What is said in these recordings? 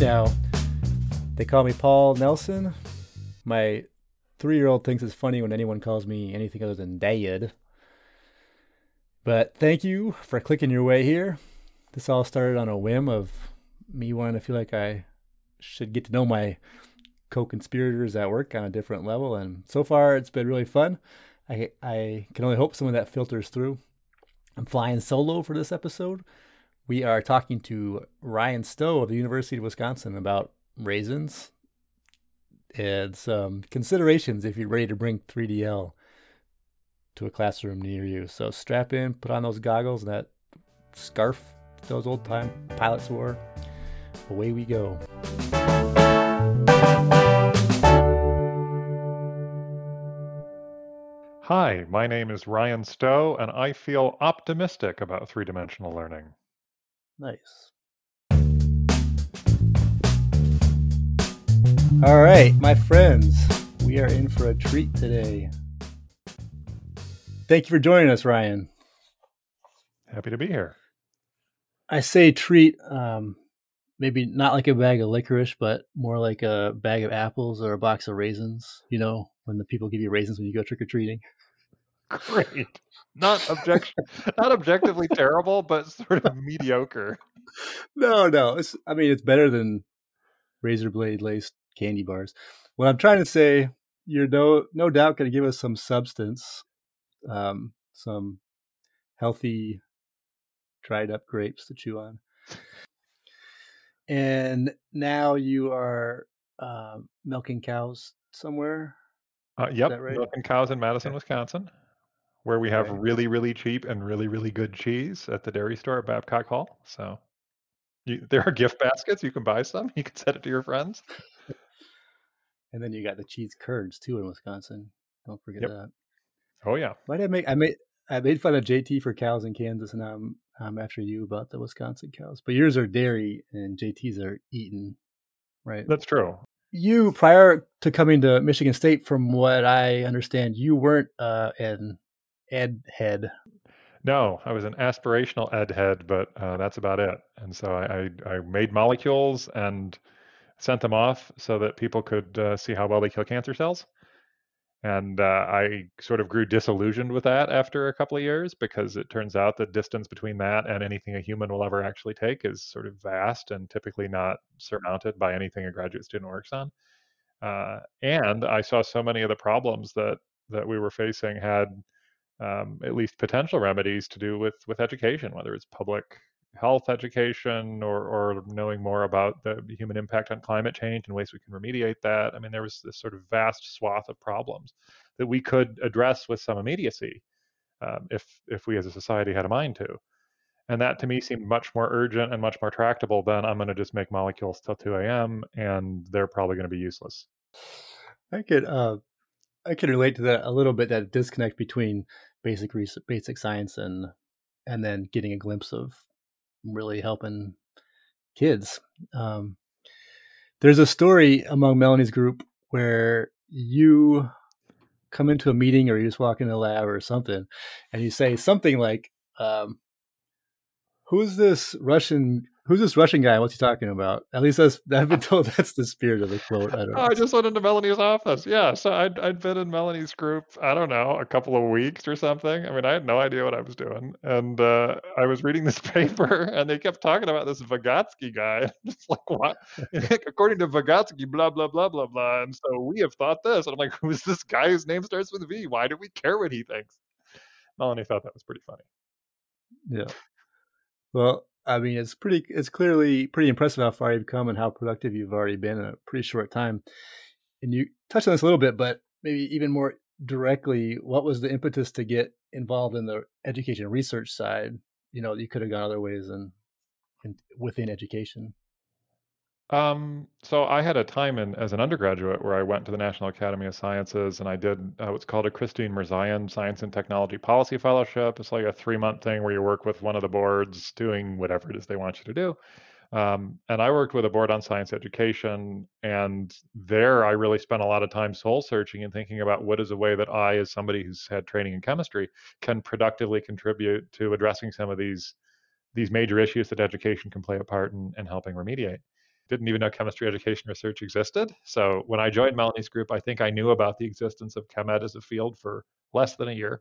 now. They call me Paul Nelson. My three year old thinks it's funny when anyone calls me anything other than Dad. But thank you for clicking your way here. This all started on a whim of me wanting to feel like I should get to know my co conspirators at work on a different level. And so far, it's been really fun. I, I can only hope some of that filters through. I'm flying solo for this episode. We are talking to Ryan Stowe of the University of Wisconsin about raisins and some considerations if you're ready to bring 3DL to a classroom near you. So strap in, put on those goggles and that scarf those old time pilots wore. Away we go. Hi, my name is Ryan Stowe, and I feel optimistic about three dimensional learning. Nice. All right, my friends, we are in for a treat today. Thank you for joining us, Ryan. Happy to be here. I say treat, um, maybe not like a bag of licorice, but more like a bag of apples or a box of raisins. You know, when the people give you raisins when you go trick or treating. Great. Not object not objectively terrible, but sort of mediocre. No, no. It's I mean it's better than razor blade laced candy bars. What I'm trying to say, you're no no doubt gonna give us some substance, um, some healthy dried up grapes to chew on. And now you are uh, milking cows somewhere. Uh, yep, right? milking cows in Madison, Wisconsin where we have really, really cheap and really, really good cheese at the dairy store at Babcock Hall. So you, there are gift baskets. You can buy some. You can send it to your friends. And then you got the cheese curds too in Wisconsin. Don't forget yep. that. Oh yeah. Might I make I made I made fun of JT for cows in Kansas, and I'm I'm after you about the Wisconsin cows. But yours are dairy, and JT's are eaten, right? That's true. You prior to coming to Michigan State, from what I understand, you weren't uh, an ed head? No, I was an aspirational ed head, but uh, that's about it. And so I, I, I, made molecules and sent them off so that people could uh, see how well they kill cancer cells. And uh, I sort of grew disillusioned with that after a couple of years because it turns out the distance between that and anything a human will ever actually take is sort of vast and typically not surmounted by anything a graduate student works on. Uh, and I saw so many of the problems that that we were facing had um, at least potential remedies to do with with education, whether it's public health education or or knowing more about the human impact on climate change and ways we can remediate that. I mean, there was this sort of vast swath of problems that we could address with some immediacy um, if if we as a society had a mind to. And that to me seemed much more urgent and much more tractable than I'm going to just make molecules till 2 a.m. and they're probably going to be useless. I could uh, I can relate to that a little bit. That disconnect between basic research, basic science and and then getting a glimpse of really helping kids. Um, there's a story among Melanie's group where you come into a meeting or you just walk in the lab or something, and you say something like, um, "Who's this Russian Who's this Russian guy? What's he talking about? At least that's, I've been told that's the spirit of the quote. I don't know. I just went into Melanie's office. Yeah, so I'd, I'd been in Melanie's group, I don't know, a couple of weeks or something. I mean, I had no idea what I was doing. And uh, I was reading this paper, and they kept talking about this Vygotsky guy. just like, what? According to Vygotsky, blah, blah, blah, blah, blah. And so we have thought this. And I'm like, who's this guy whose name starts with V? Why do we care what he thinks? Melanie thought that was pretty funny. Yeah. Well, I mean, it's pretty, it's clearly pretty impressive how far you've come and how productive you've already been in a pretty short time. And you touched on this a little bit, but maybe even more directly, what was the impetus to get involved in the education research side? You know, you could have gone other ways and within education. Um, so I had a time in, as an undergraduate where I went to the National Academy of Sciences and I did uh, what's called a Christine Mirzayan Science and Technology Policy Fellowship. It's like a three month thing where you work with one of the boards doing whatever it is they want you to do. Um, and I worked with a board on science education, and there I really spent a lot of time soul searching and thinking about what is a way that I, as somebody who's had training in chemistry, can productively contribute to addressing some of these these major issues that education can play a part in, in helping remediate. Didn't even know chemistry education research existed. So when I joined Melanie's group, I think I knew about the existence of ChemEd as a field for less than a year.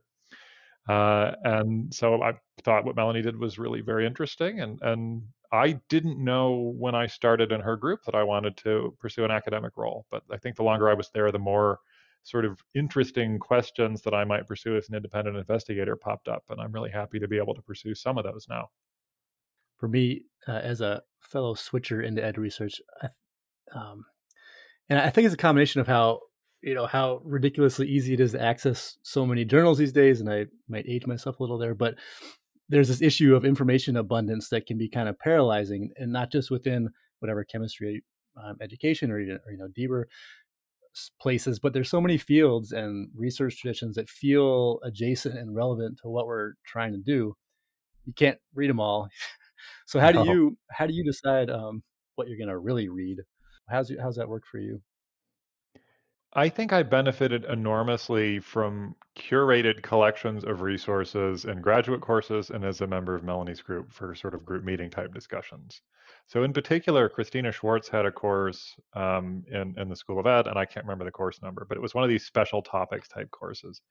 Uh, and so I thought what Melanie did was really very interesting. And, and I didn't know when I started in her group that I wanted to pursue an academic role. But I think the longer I was there, the more sort of interesting questions that I might pursue as an independent investigator popped up. And I'm really happy to be able to pursue some of those now. For me, uh, as a fellow switcher into ed research, I, um, and I think it's a combination of how you know how ridiculously easy it is to access so many journals these days and i might age myself a little there but there's this issue of information abundance that can be kind of paralyzing and not just within whatever chemistry um, education or or, you know deeper places but there's so many fields and research traditions that feel adjacent and relevant to what we're trying to do. You can't read them all so how do you how do you decide um, what you're going to really read? How's how's that work for you? I think I benefited enormously from curated collections of resources in graduate courses and as a member of Melanie's group for sort of group meeting type discussions. So, in particular, Christina Schwarz had a course um, in, in the School of Ed, and I can't remember the course number, but it was one of these special topics type courses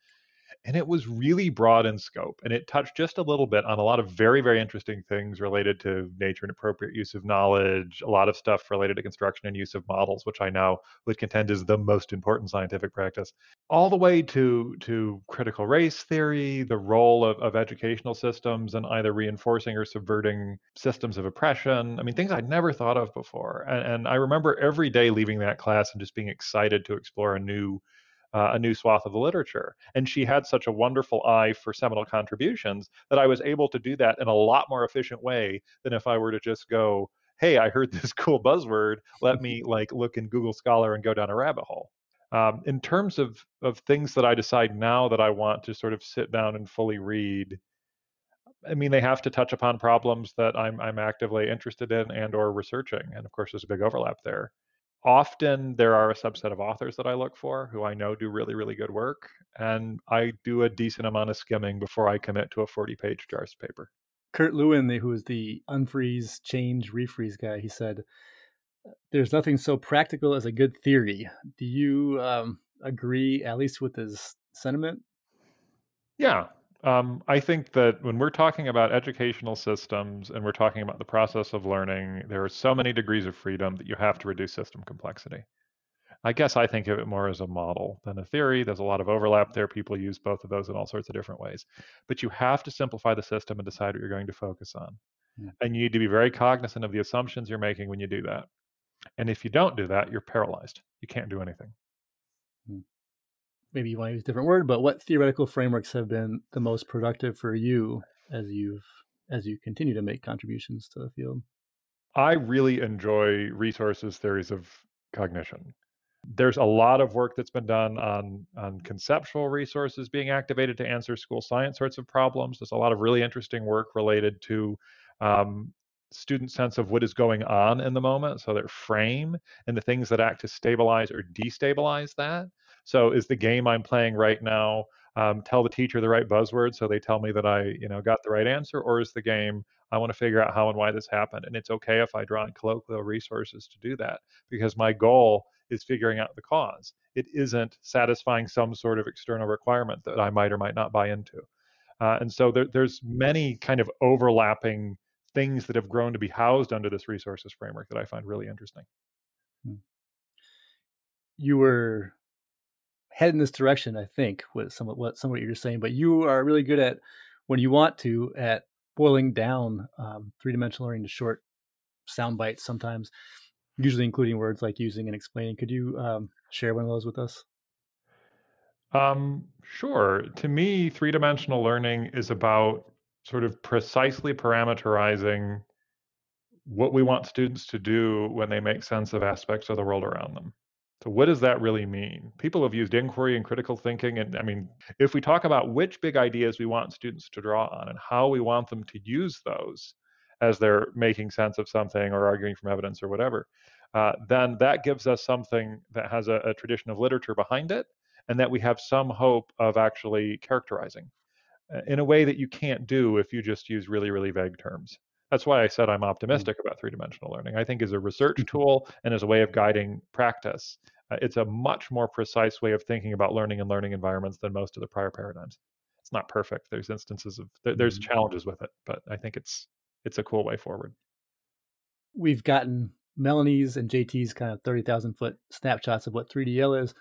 and it was really broad in scope and it touched just a little bit on a lot of very very interesting things related to nature and appropriate use of knowledge a lot of stuff related to construction and use of models which i now would contend is the most important scientific practice. All the way to to critical race theory the role of, of educational systems and either reinforcing or subverting systems of oppression i mean things i'd never thought of before and, and i remember every day leaving that class and just being excited to explore a new uh, a new swath of the literature. And she had such a wonderful eye for seminal contributions that I was able to do that in a lot more efficient way than if I were to just go, hey, I heard this cool buzzword. Let me like look in Google Scholar and go down a rabbit hole. Um, in terms of of things that I decide now that I want to sort of sit down and fully read, I mean, they have to touch upon problems that I'm I'm actively interested in and or researching, and of course, there's a big overlap there often there are a subset of authors that I look for who I know do really, really good work. And I do a decent amount of skimming before I commit to a 40 page JARS paper. Kurt Lewin, who is the unfreeze, change, refreeze guy, he said, There's nothing so practical as a good theory. Do you um, agree, at least with his sentiment? Yeah, um, I think that when we're talking about educational systems and we're talking about the process of learning, there are so many degrees of freedom that you have to reduce system complexity. I guess I think of it more as a model than a theory. There's a lot of overlap there. People use both of those in all sorts of different ways. But you have to simplify the system and decide what you're going to focus on. Yeah. And you need to be very cognizant of the assumptions you're making when you do that. And if you don't do that, you're paralyzed. You can't do anything maybe you want to use a different word, but what theoretical frameworks have been the most productive for you as you've as you continue to make contributions to the field? I really enjoy resources theories of cognition. There's a lot of work that's been done on, on conceptual resources being activated to answer school science sorts of problems. There's a lot of really interesting work related to um, student sense of what is going on in the moment, so their frame and the things that act to stabilize or destabilize that. So is the game I'm playing right now um, tell the teacher the right buzzword so they tell me that I, you know, got the right answer, or is the game I want to figure out how and why this happened? And it's okay if I draw on colloquial resources to do that because my goal is figuring out the cause. It isn't satisfying some sort of external requirement that I might or might not buy into. Uh, and so there, there's many kind of overlapping things that have grown to be housed under this resources framework that I find really interesting. Hmm. You were head in this direction, I think, with some of what some of what you're saying. But you are really good at when you want to at boiling down um, three dimensional learning to short sound bites. Sometimes, usually including words like using and explaining. Could you um, share one of those with us? Um, sure. To me, three dimensional learning is about sort of precisely parameterizing what we want students to do when they make sense of aspects of the world around them. So, what does that really mean? People have used inquiry and critical thinking. And I mean, if we talk about which big ideas we want students to draw on and how we want them to use those as they're making sense of something or arguing from evidence or whatever, uh, then that gives us something that has a, a tradition of literature behind it and that we have some hope of actually characterizing uh, in a way that you can't do if you just use really, really vague terms. That's why I said I'm optimistic mm-hmm. about three dimensional learning. I think as a research tool and as a way of guiding practice, uh, it's a much more precise way of thinking about learning and learning environments than most of the prior paradigms. It's not perfect. There's instances of there's mm-hmm. challenges with it, but I think it's it's a cool way forward. We've gotten Melanie's and JT's kind of 30,000 foot snapshots of what 3DL is.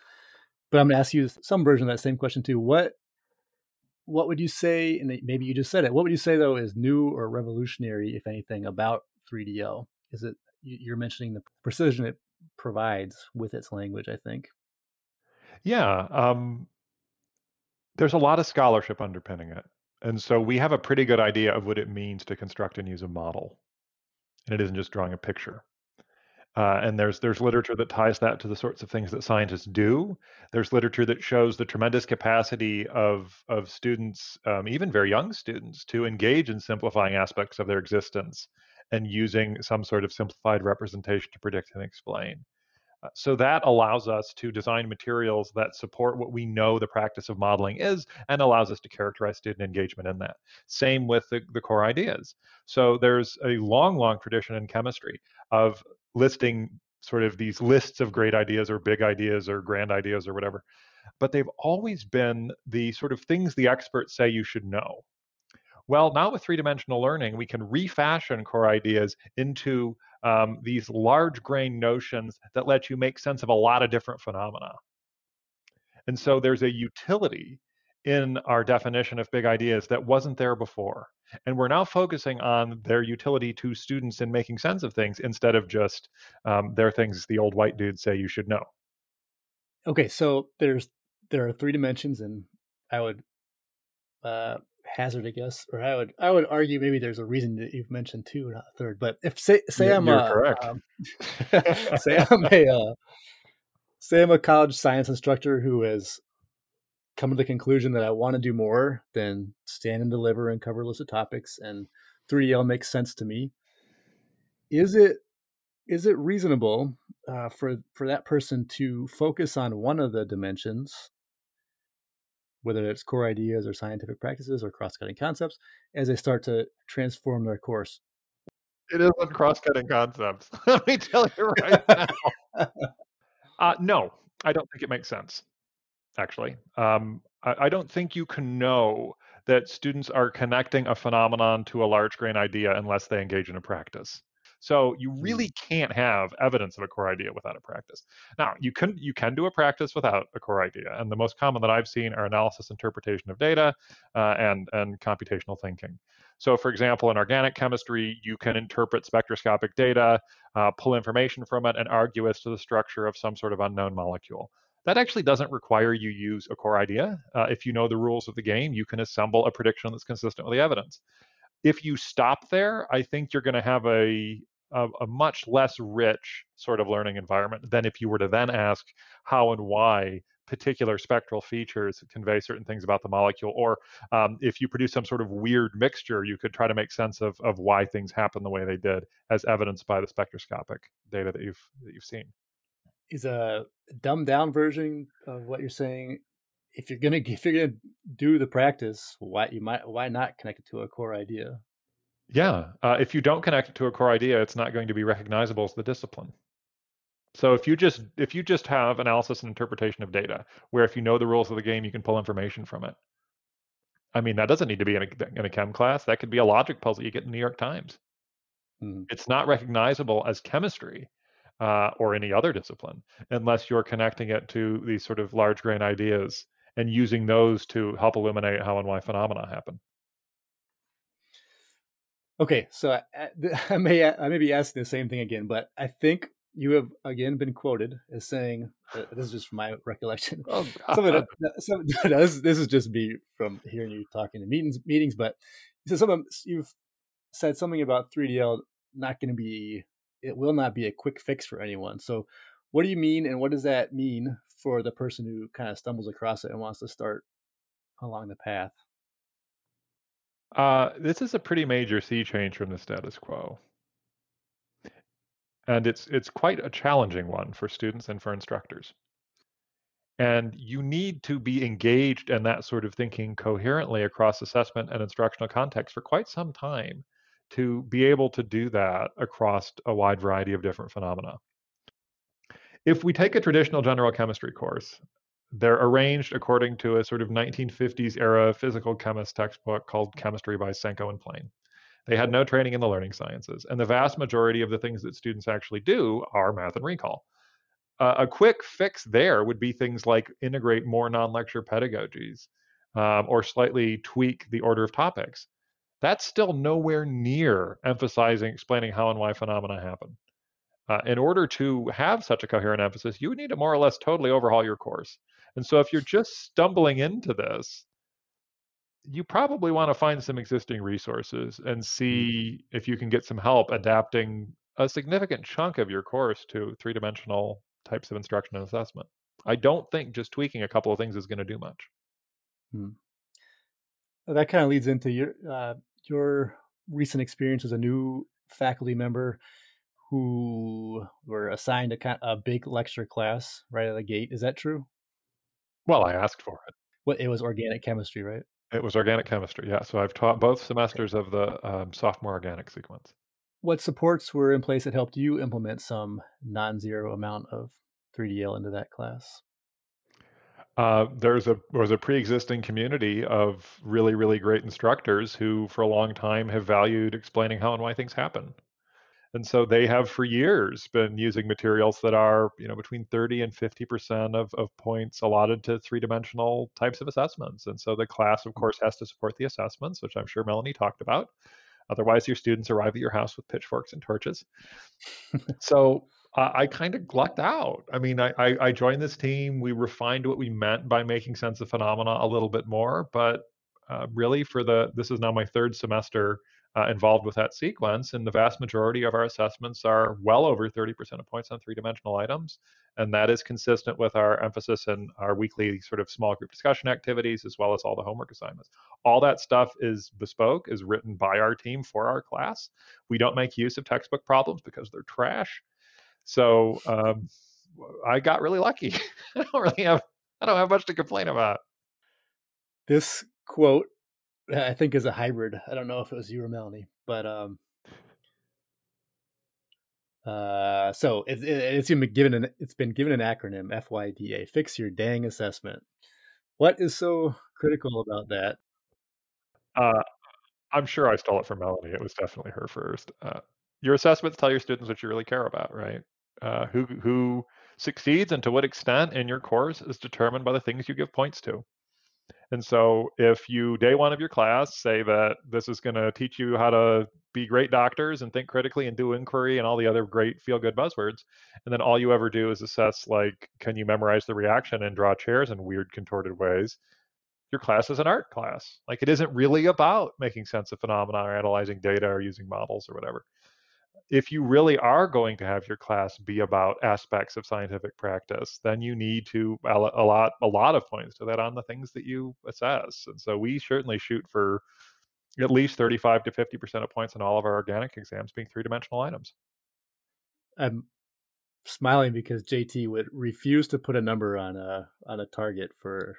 But I'm going to ask you some version of that same question too. What what would you say, and maybe you just said it, what would you say though is new or revolutionary, if anything, about 3DL? Is it, you're mentioning the precision it provides with its language, I think. Yeah. Um, there's a lot of scholarship underpinning it. And so we have a pretty good idea of what it means to construct and use a model. And it isn't just drawing a picture. Uh, and there's there's literature that ties that to the sorts of things that scientists do. There's literature that shows the tremendous capacity of of students, um, even very young students, to engage in simplifying aspects of their existence and using some sort of simplified representation to predict and explain. Uh, so that allows us to design materials that support what we know the practice of modeling is and allows us to characterize student engagement in that. Same with the, the core ideas. So there's a long, long tradition in chemistry of listing sort of these lists of great ideas or big ideas or grand ideas or whatever. But they've always been the sort of things the experts say you should know. Well, now with three dimensional learning, we can refashion core ideas into um, these large grain notions that let you make sense of a lot of different phenomena. And so there's a utility in our definition of big ideas that wasn't there before. And we're now focusing on their utility to students in making sense of things instead of just um, their things the old white dudes say you should know. Okay, so there's there are three dimensions, and I would uh, hazard, I guess, or I would I would argue maybe there's a reason that you've mentioned two, not a third. But if say say I'm a, correct. Um, say I'm a uh, say I'm a college science instructor who has come to the conclusion that I want to do more than stand and deliver and cover a list of topics, and 3DL makes sense to me. Is it is it reasonable uh, for for that person to focus on one of the dimensions whether it's core ideas or scientific practices or cross-cutting concepts, as they start to transform their course. It isn't cross-cutting concepts. Let me tell you right now. uh, no, I don't think it makes sense. Actually, um, I, I don't think you can know that students are connecting a phenomenon to a large grain idea unless they engage in a practice. So you hmm. really can't have evidence of a core idea without a practice. Now you can you can do a practice without a core idea, and the most common that I've seen are analysis, interpretation of data, uh, and and computational thinking. So, for example, in organic chemistry, you can interpret spectroscopic data, uh, pull information from it, and argue as to the structure of some sort of unknown molecule. That actually doesn't require you use a core idea. Uh, if you know the rules of the game, you can assemble a prediction that's consistent with the evidence. If you stop there, I think you're going to have a, a, a much less rich sort of learning environment than if you were to then ask how and why particular spectral features convey certain things about the molecule. Or um, if you produce some sort of weird mixture you could try to make sense of, of why things happen the way they did as evidenced by the spectroscopic data that you've that you've seen is a dumbed down version of what you're saying if you're gonna if you're gonna do the practice, why you might why not connect it to a core idea? Yeah, uh, if you don't connect it to a core idea, it's not going to be recognizable as the discipline. So if you just if you just have analysis and interpretation of data, where if you know the rules of the game, you can pull information from it. I mean, that doesn't need to be in a, in a chem class. That could be a logic puzzle you get in the New York Times. Mm-hmm. It's not recognizable as chemistry uh, or any other discipline unless you're connecting it to these sort of large grain ideas and using those to help illuminate how and why phenomena happen. Okay, so I, I may I may be asking the same thing again, but I think you have again been quoted as saying uh, this is just from my recollection. Oh, some of the, some, no, this, this is just me from hearing you talking in meetings. Meetings, but said some you've said something about 3DL not going to be. It will not be a quick fix for anyone. So, what do you mean, and what does that mean for the person who kind of stumbles across it and wants to start along the path? Uh, this is a pretty major sea change from the status quo. And it's it's quite a challenging one for students and for instructors. And you need to be engaged in that sort of thinking coherently across assessment and instructional context for quite some time to be able to do that across a wide variety of different phenomena. If we take a traditional general chemistry course, they're arranged according to a sort of 1950s era physical chemist textbook called Chemistry by Sienko and Plane. They had no training in the learning sciences, and the vast majority of the things that students actually do are math and recall. Uh, a quick fix there would be things like integrate more non lecture pedagogies um, or slightly tweak the order of topics. That's still nowhere near emphasizing explaining how and why phenomena happen. Uh, in order to have such a coherent emphasis, you would need to more or less totally overhaul your course. And so if you're just stumbling into this, you probably want to find some existing resources and see if you can get some help adapting a significant chunk of your course to three dimensional types of instruction and assessment. I don't think just tweaking a couple of things is going to do much. Hmm. That kind of leads into your uh, your recent experience as a new faculty member who were assigned a, a big lecture class right out of the gate. Is that true? Well, I asked for it. What it was organic chemistry, right? It was organic chemistry, yeah. So I've taught both semesters of the um, sophomore organic sequence. What supports were in place that helped you implement some non-zero amount of 3DL into that class? Uh, there's a was a pre-existing community of really really great instructors who for a long time have valued explaining how and why things happen. And so they have for years been using materials that are you know between 30 and 50 percent of, of points allotted to three-dimensional types of assessments. And so the class of course has to support the assessments which i'm sure melanie talked about. Otherwise your students arrive at your house with pitchforks and torches. So I kind of glucked out. I mean, I, I, joined this team. We refined what we meant by making sense of phenomena a little bit more, but uh, really, for the this is now my third semester uh, involved with that sequence, and the vast majority of our assessments are well over 30% of points on three-dimensional items, and that is consistent with our emphasis in our weekly sort of small group discussion activities as well as all the homework assignments. All that stuff is bespoke, is written by our team for our class. We don't make use of textbook problems because they're trash. So um, I got really lucky. I don't really have I don't have much to complain about. This quote, I think, is a hybrid. I don't know if it was you or Melanie, but um, uh, so it, it, it's been given an it's been given an acronym FYDA. Fix your dang assessment. What is so critical about that? Uh, I'm sure I stole it from Melanie. It was definitely her first. Uh, your assessments tell your students what you really care about, right? Uh, who who succeeds and to what extent in your course is determined by the things you give points to. And so, if you day one of your class say that this is going to teach you how to be great doctors and think critically and do inquiry and all the other great feel good buzzwords, and then all you ever do is assess like, can you memorize the reaction and draw chairs in weird contorted ways? Your class is an art class. Like it isn't really about making sense of phenomena or analyzing data or using models or whatever if you really are going to have your class be about aspects of scientific practice, then you need to allot a lot of points to that on the things that you assess. And so we certainly shoot for at least 35 to 50% of points in all of our organic exams being three dimensional items. I'm smiling because JT would refuse to put a number on a on a target for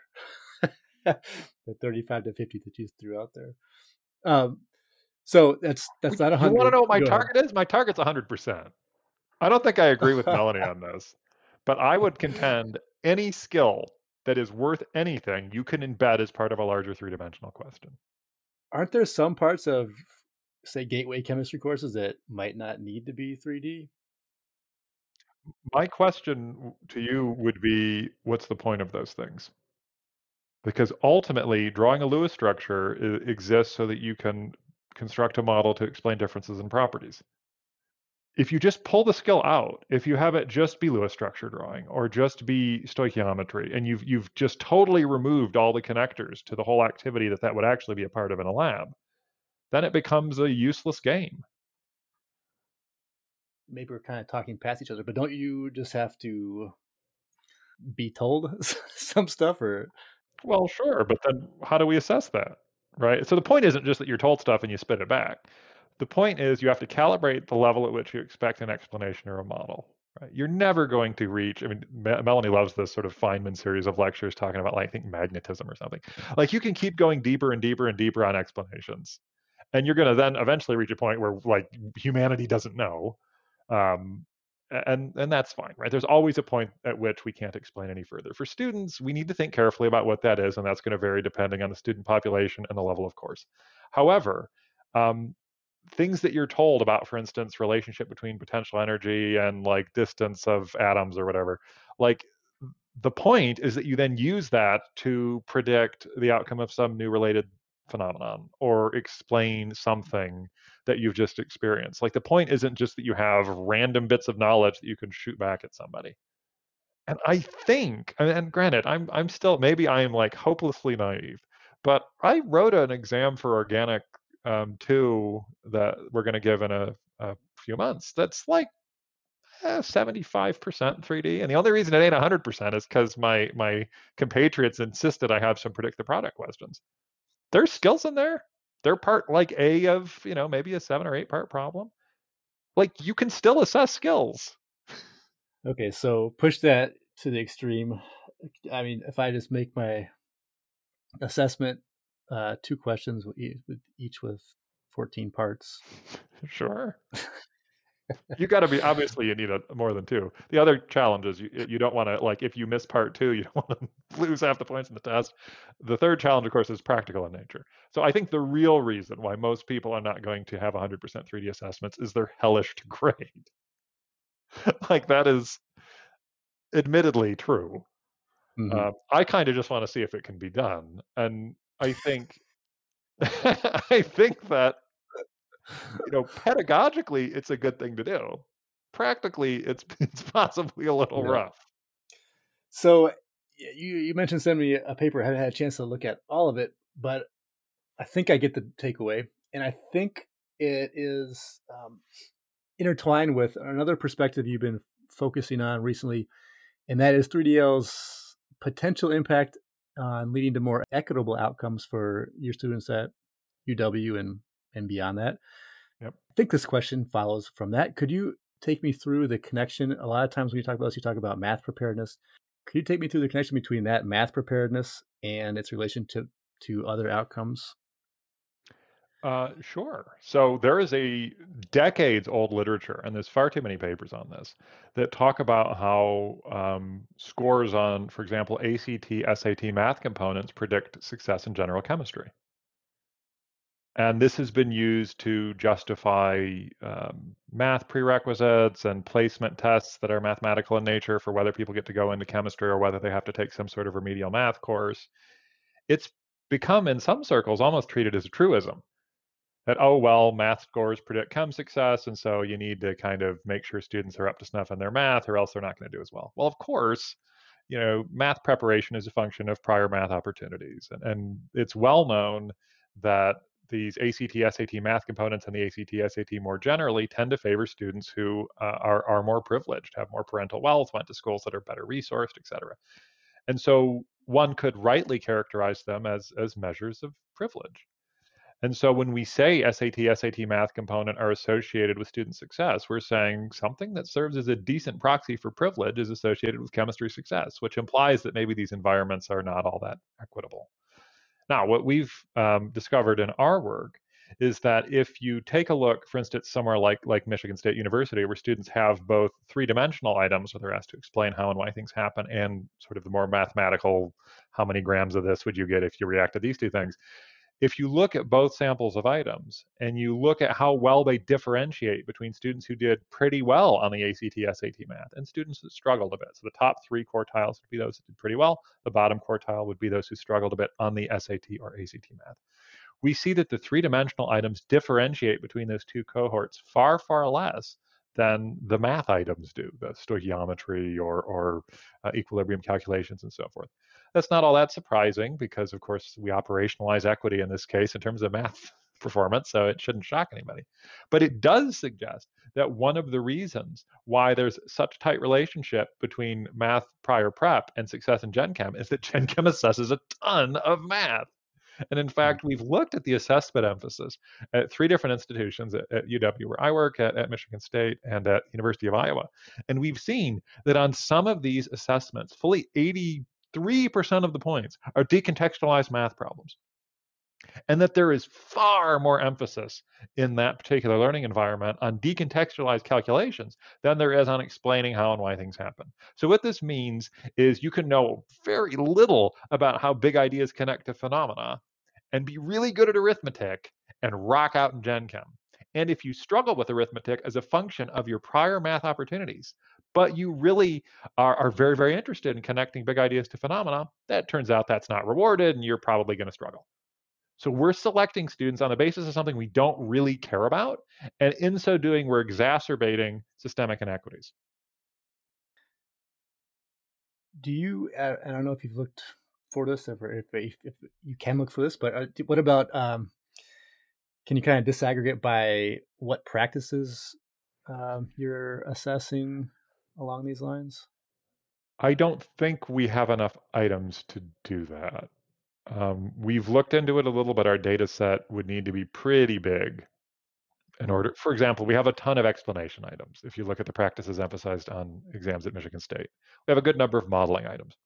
the 35 to 50 that you threw out there. Um, so that's that's not a hundred. You want to know what my Go target ahead. is? My target's hundred percent. I don't think I agree with Melanie on this, but I would contend any skill that is worth anything you can embed as part of a larger three-dimensional question. Aren't there some parts of, say, gateway chemistry courses that might not need to be 3D? My question to you would be, what's the point of those things? Because ultimately, drawing a Lewis structure uh, exists so that you can construct a model to explain differences in properties. If you just pull the skill out, if you have it just be Lewis structure drawing or just be stoichiometry, and you've you've just totally removed all the connectors to the whole activity that that would actually be a part of in a lab, then it becomes a useless game. Maybe we're kind of talking past each other, but don't you just have to be told some stuff or well sure but then how do we assess that right? So the point isn't just that you're told stuff and you spit it back. The point is you have to calibrate the level at which you expect an explanation or a model. Right? You're never going to reach. I mean, Melanie loves this sort of Feynman series of lectures talking about, like, I think magnetism or something. Like you can keep going deeper and deeper and deeper on explanations, and you're going to then eventually reach a point where like humanity doesn't know um, and and that's fine right? There's always a point at which we can't explain any further. For students we need to think carefully about what that is and that's going to vary depending on the student population and the level of course. However um, things that you're told about for instance relationship between potential energy and like distance of atoms or whatever like the point is that you then use that to predict the outcome of some new related phenomenon or explain something that you've just experienced. Like the point isn't just that you have random bits of knowledge that you can shoot back at somebody. And I think, and granted, I'm I'm still maybe I am like hopelessly naive, but I wrote an exam for organic um, two that we're going to give in a, a few months. That's like eh, 75% 3D. And the only reason it ain't 100% is because my my compatriots insisted I have some predict the product questions there's skills in there. They're part like A of, you know, maybe a seven or eight part problem. Like you can still assess skills. Okay, so push that to the extreme. I mean, if I just make my assessment uh, two questions with each with 14 parts. Sure you got to be obviously you need a, more than two. The other challenge is you you don't want to like if you miss part two, you don't want to lose half the points in the test. The third challenge, of course, is practical in nature. So I think the real reason why most people are not going to have 100% 3D assessments is they're hellish to grade. like that is admittedly true. Mm-hmm. Uh, I kind of just want to see if it can be done, and I think I think that you know, pedagogically, it's a good thing to do. Practically, it's it's possibly a little yeah. rough. So you you mentioned sending me a paper. I haven't had a chance to look at all of it, but I think I get the takeaway, and I think it is um, intertwined with another perspective you've been focusing on recently, and that is 3DL's potential impact on leading to more equitable outcomes for your students at UW and and beyond that. Yep. I think this question follows from that. Could you take me through the connection? A lot of times when you talk about this, you talk about math preparedness. Could you take me through the connection between that math preparedness and its relation to, to other outcomes? Uh, sure. So there is a decades old literature, and there's far too many papers on this that talk about how um, scores on, for example, ACT, SAT math components predict success in general chemistry. And this has been used to justify um, math prerequisites and placement tests that are mathematical in nature for whether people get to go into chemistry or whether they have to take some sort of remedial math course. It's become, in some circles, almost treated as a truism that, oh, well, math scores predict chem success. And so you need to kind of make sure students are up to snuff in their math or else they're not going to do as well. Well, of course, you know, math preparation is a function of prior math opportunities. And, and it's well known that these ACT, SAT math components and the ACT, SAT more generally tend to favor students who uh, are, are more privileged, have more parental wealth, went to schools that are better resourced, et cetera. And so one could rightly characterize them as, as measures of privilege. And so when we say SAT, SAT math component are associated with student success, we're saying something that serves as a decent proxy for privilege is associated with chemistry success, which implies that maybe these environments are not all that equitable. Now, what we've um, discovered in our work is that if you take a look, for instance, somewhere like like Michigan State University, where students have both three-dimensional items where they're asked to explain how and why things happen, and sort of the more mathematical, how many grams of this would you get if you react to these two things, if you look at both samples of items and you look at how well they differentiate between students who did pretty well on the ACT, SAT math and students that struggled a bit. So the top three quartiles would be those who did pretty well. The bottom quartile would be those who struggled a bit on the SAT or ACT math. We see that the three dimensional items differentiate between those two cohorts far, far less than the math items do, the stoichiometry or, or uh, equilibrium calculations and so forth. That's not all that surprising because, of course, we operationalize equity in this case in terms of math performance, so it shouldn't shock anybody. But it does suggest that one of the reasons why there's such tight relationship between math prior prep and success in Gen Chem is that Gen Chem assesses a ton of math. And in hmm. fact, we've looked at the assessment emphasis at three different institutions at, at UW, where I work, at, at Michigan State, and at University of Iowa. And we've seen that on some of these assessments, fully 80 3% of the points are decontextualized math problems. and that there is far more emphasis in that particular learning environment on decontextualized calculations than there is on explaining how and why things happen. So, what this means is you can know very little about how big ideas connect to phenomena and be really good at arithmetic and rock out in Gen Chem. And if you struggle with arithmetic as a function of your prior math opportunities, but you really are, are very, very interested in connecting big ideas to phenomena, that turns out that's not rewarded and you're probably going to struggle. So we're selecting students on the basis of something we don't really care about. And in so doing, we're exacerbating systemic inequities. Do you, uh, I don't know if you've looked for this, if, if, if you can look for this, but uh, what about, um, can you kind of disaggregate by what practices um, you're assessing along these lines? I don't think we have enough items to do that. Um, we've looked into it a little, but our data set would need to be pretty big in order. For example, we have a ton of explanation items. If you look at the practices emphasized on exams at Michigan State, we have a good number of modeling items.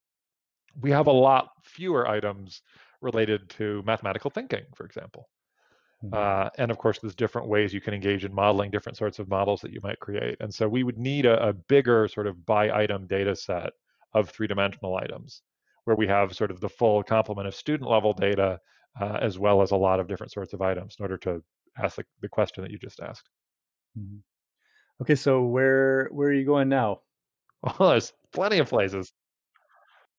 We have a lot fewer items related to mathematical thinking, for example. Mm-hmm. Uh, and of course, there's different ways you can engage in modeling different sorts of models that you might create. And so we would need a, a bigger sort of by item data set of three dimensional items where we have sort of the full complement of student level data uh, as well as a lot of different sorts of items in order to ask the, the question that you just asked. Mm-hmm. Okay, so where where are you going now? Well, there's plenty of places.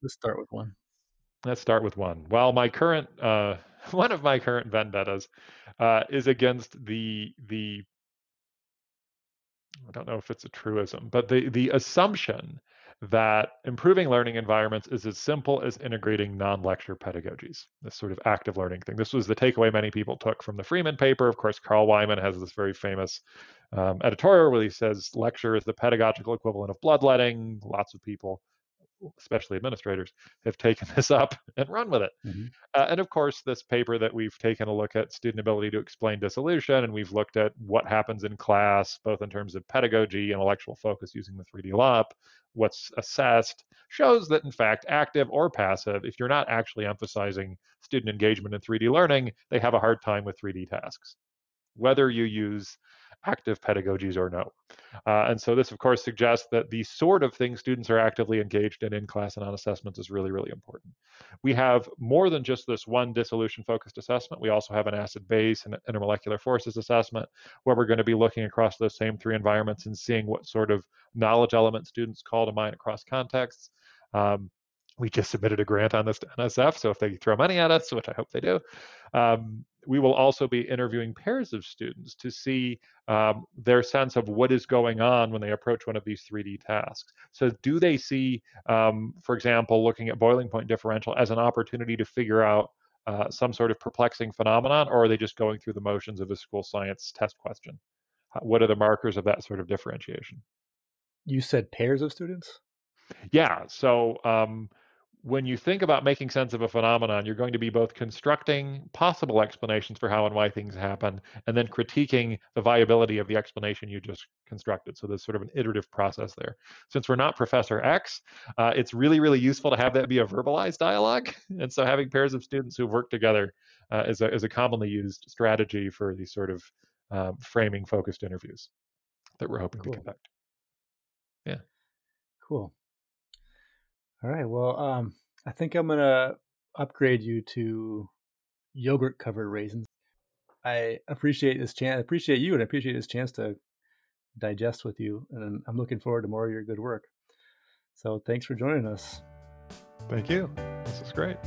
Let's start with one. Let's start with one. Well, my current uh, one of my current vendettas uh, is against the the I don't know if it's a truism, but the the assumption that improving learning environments is as simple as integrating non-lecture pedagogies, this sort of active learning thing. This was the takeaway many people took from the Freeman paper. Of course, Carl Wieman has this very famous um, editorial where he says lecture is the pedagogical equivalent of bloodletting. Lots of people especially administrators, have taken this up and run with it. Mm-hmm. Uh, and of course, this paper that we've taken a look at student ability to explain dissolution, and we've looked at what happens in class, both in terms of pedagogy, intellectual focus using the 3D LOP, what's assessed, shows that in fact, active or passive, if you're not actually emphasizing student engagement in 3D learning, they have a hard time with 3D tasks. Whether you use active pedagogies or no. Uh, and so this, of course, suggests that the sort of thing students are actively engaged in in class and on assessments is really, really important. We have more than just this one dissolution focused assessment. We also have an acid base and intermolecular forces assessment where we're going to be looking across those same three environments and seeing what sort of knowledge elements students call to mind across contexts. Um, we just submitted a grant on this to NSF, so if they throw money at us, which I hope they do, um, we will also be interviewing pairs of students to see um, their sense of what is going on when they approach one of these 3D tasks. So, do they see, um, for example, looking at boiling point differential as an opportunity to figure out uh, some sort of perplexing phenomenon, or are they just going through the motions of a school science test question? What are the markers of that sort of differentiation? You said pairs of students? Yeah. So, um, when you think about making sense of a phenomenon, you're going to be both constructing possible explanations for how and why things happen, and then critiquing the viability of the explanation you just constructed. So there's sort of an iterative process there. Since we're not Professor X, uh, it's really, really useful to have that be a verbalized dialogue. And so having pairs of students who've worked together uh, is, a, is a commonly used strategy for these sort of um, framing focused interviews that we're hoping cool. to conduct. Yeah. Cool. All right. Well, um, I think I'm gonna upgrade you to yogurt covered raisins. I appreciate this chance. I appreciate you, and I appreciate this chance to digest with you. And I'm looking forward to more of your good work. So thanks for joining us. Thank you. This is great.